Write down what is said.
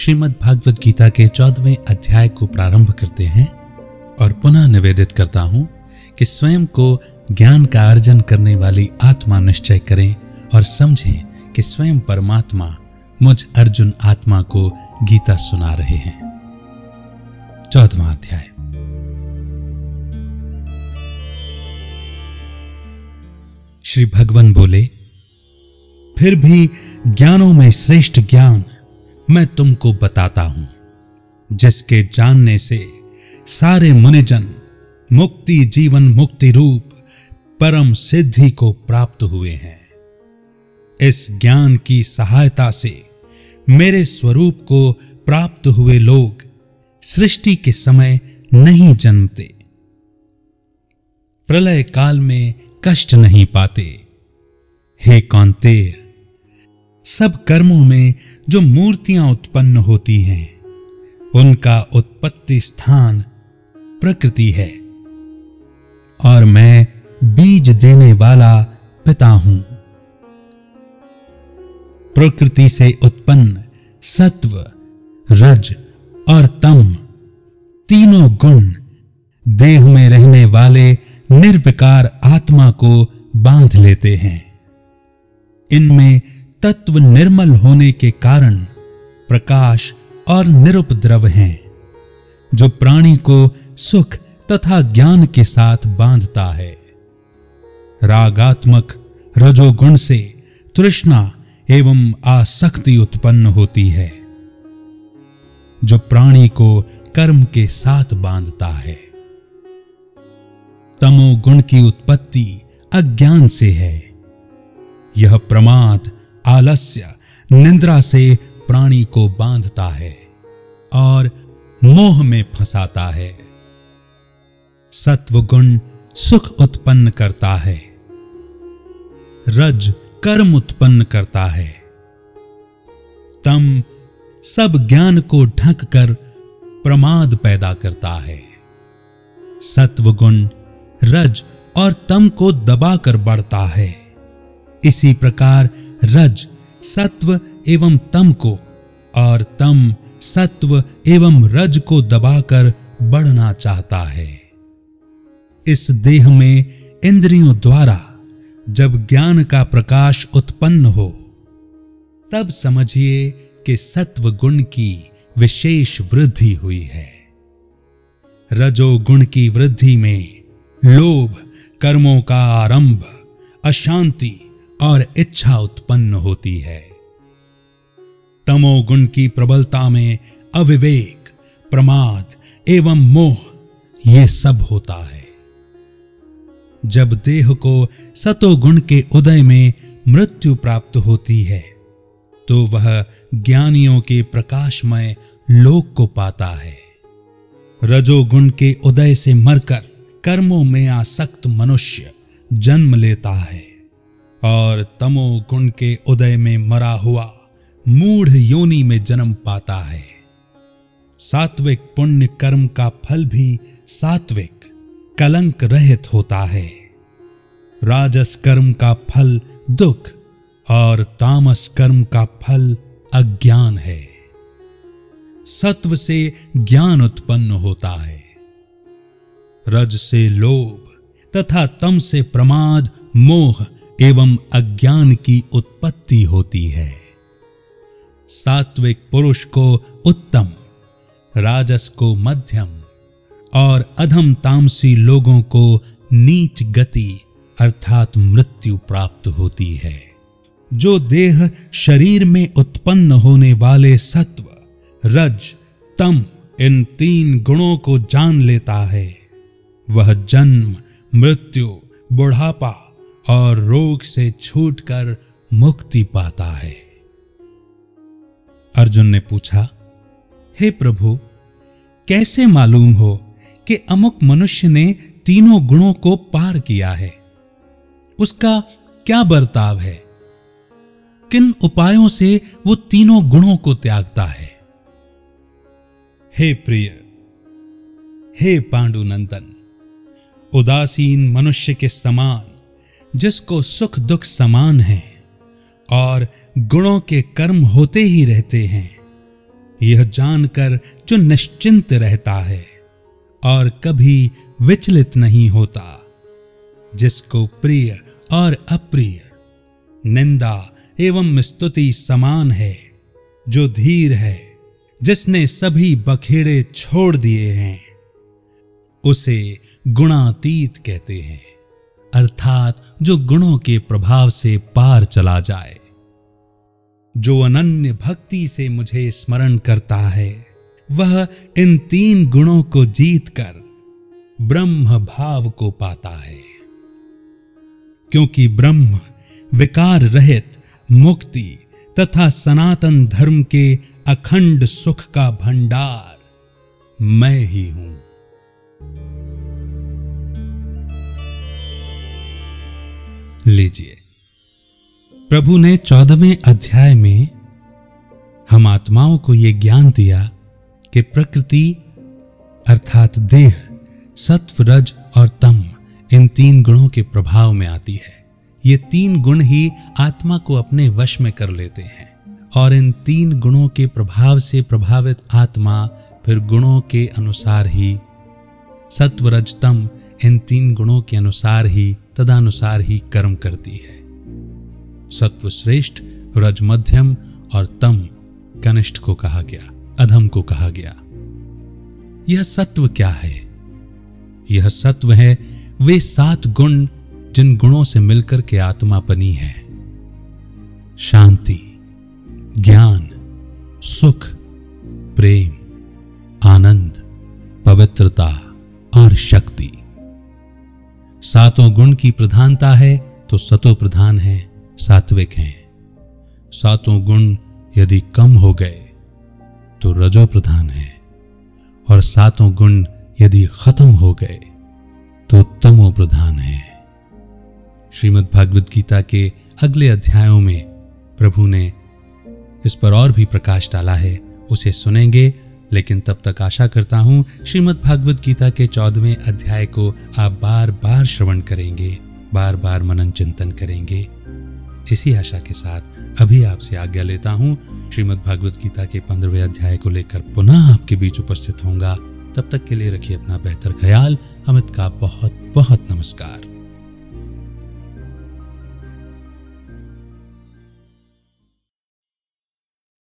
श्रीमद् भागवत गीता के चौदहवें अध्याय को प्रारंभ करते हैं और पुनः निवेदित करता हूँ कि स्वयं को ज्ञान का अर्जन करने वाली आत्मा निश्चय करें और समझें कि स्वयं परमात्मा मुझ अर्जुन आत्मा को गीता सुना रहे हैं। चौदवा अध्याय। श्री भगवान बोले, फिर भी ज्ञानों में श्रेष्ठ ज्ञान मैं तुमको बताता हूँ, जिसके जानने से सारे मुनिजन मुक्ति जीवन मुक्ति रूप परम सिद्धि को प्राप्त हुए हैं। इस ज्ञान की सहायता से मेरे स्वरूप को प्राप्त हुए लोग सृष्टि के समय नहीं जन्मते प्रलय काल में कष्ट नहीं पाते। हे कौंतेय सब कर्मों में जो मूर्तियाँ उत्पन्न होती हैं, उनका उत्पत्ति स्थान प्रकृति है। और मैं बीज देने वाला पिता हूँ। प्रकृति से उत्पन्न सत्व, रज और तम, तीनों गुण, देह में रहने वाले निर्विकार आत्मा को बाँध लेते हैं। इनमें तत्व निर्मल होने के कारण प्रकाश और निरुपद्रव हैं, जो प्राणी को सुख तथा ज्ञान के साथ बांधता है। रागात्मक रजोगुण से तृष्णा एवं आसक्ति उत्पन्न होती है, जो प्राणी को कर्म के साथ बांधता है। तमोगुण की उत्पत्ति अज्ञान से है। यह प्रमाद आलस्य निंद्रा से प्राणी को बांधता है और मोह में फंसाता है। सत्व गुण सुख उत्पन्न करता है। रज कर्म उत्पन्न करता है। तम सब ज्ञान को ढक कर प्रमाद पैदा करता है। सत्व गुण रज और तम को दबाकर बढ़ता है। इसी प्रकार रज, सत्व एवं तम को, और तम, सत्व एवं रज को दबाकर बढ़ना चाहता है। इस देह में इंद्रियों द्वारा जब ज्ञान का प्रकाश उत्पन्न हो, तब समझिए कि सत्व गुण की विशेष वृद्धि हुई है। रजोगुण की वृद्धि में लोभ, कर्मों का आरंभ, अशांति और इच्छा उत्पन्न होती है। तमोगुण की प्रबलता में अविवेक, प्रमाद एवं मोह, ये सब होता है। जब देह को सतोगुण के उदय में मृत्यु प्राप्त होती है तो वह ज्ञानियों के प्रकाशमय लोक को पाता है। रजोगुण के उदय से मरकर कर्मों में आसक्त मनुष्य जन्म लेता है। और तमो गुण के उदय में मरा हुआ मूढ़ योनि में जन्म पाता है। सात्विक पुण्य कर्म का फल भी सात्विक, कलंक रहित होता है। राजस कर्म का फल दुख और तामस कर्म का फल अज्ञान है। सत्व से ज्ञान उत्पन्न होता है। रज से लोभ तथा तम से प्रमाद मोह एवं अज्ञान की उत्पत्ति होती है। सात्विक पुरुष को उत्तम, राजस को मध्यम और अधम तामसी लोगों को नीच गति अर्थात मृत्यु प्राप्त होती है। जो देह शरीर में उत्पन्न होने वाले सत्व, रज, तम इन तीन गुणों को जान लेता है। वह जन्म, मृत्यु, बुढ़ापा और रोग से छूटकर मुक्ति पाता है। अर्जुन ने पूछा, हे प्रभु, कैसे मालूम हो कि अमुक मनुष्य ने तीनों गुणों को पार किया है? उसका क्या बर्ताव है? किन उपायों से वो तीनों गुणों को त्यागता है? हे प्रिय, हे पांडुनंदन, उदासीन मनुष्य के समान जिसको सुख दुख समान है और गुणों के कर्म होते ही रहते हैं, यह जानकर जो निश्चिंत रहता है और कभी विचलित नहीं होता। जिसको प्रिय और अप्रिय, निंदा एवं स्तुति समान है, जो धीर है, जिसने सभी बखेड़े छोड़ दिए हैं, उसे गुणातीत कहते हैं। अर्थात जो गुणों के प्रभाव से पार चला जाए। जो अनन्य भक्ति से मुझे स्मरण करता है, वह इन तीन गुणों को जीतकर ब्रह्म भाव को पाता है। क्योंकि ब्रह्म विकार रहित, मुक्ति तथा सनातन धर्म के अखंड सुख का भंडार मैं ही हूँ। लीजिए। प्रभु ने चौदहवें अध्याय में हम आत्माओं को यह ज्ञान दिया कि प्रकृति अर्थात देह, सत्व, रज और तम, इन तीन गुणों के प्रभाव में आती है। ये तीन गुण ही आत्मा को अपने वश में कर लेते हैं और इन तीन गुणों के प्रभाव से प्रभावित आत्मा फिर गुणों के अनुसार ही, सत्व रजतम इन तीन गुणों के अनुसार ही तदानुसार ही कर्म करती है। सत्व श्रेष्ठ रज मध्यम और तम कनिष्ठ को कहा गया, अधम को कहा गया। यह सत्व क्या है? यह सत्व है, वे सात गुण जिन गुणों से मिलकर के आत्मा बनी है। शांति, ज्ञान, सुख, प्रेम, आनंद, पवित्रता और शक्ति। सातों गुण की प्रधानता है तो सतो प्रधान है, सात्विक हैं। सातों गुण यदि कम हो गए तो रजो प्रधान है। और सातों गुण यदि खत्म हो गए तो तमो प्रधान है। श्रीमद् भागवत गीता के अगले अध्यायों में प्रभु ने इस पर और भी प्रकाश डाला है, उसे सुनेंगे लेकिन तब तक आशा करता हूँ श्रीमद् भागवत गीता के चौदहवें अध्याय को आप बार बार श्रवण करेंगे बार बार मनन चिंतन करेंगे। इसी आशा के साथ अभी आपसे आज्ञा लेता हूँ, श्रीमद् भागवत गीता के पंद्रहवें अध्याय को लेकर पुनः आपके बीच उपस्थित होंगे तब तक के लिए रखिए अपना बेहतर ख्याल। अमित का बहुत बहुत नमस्कार।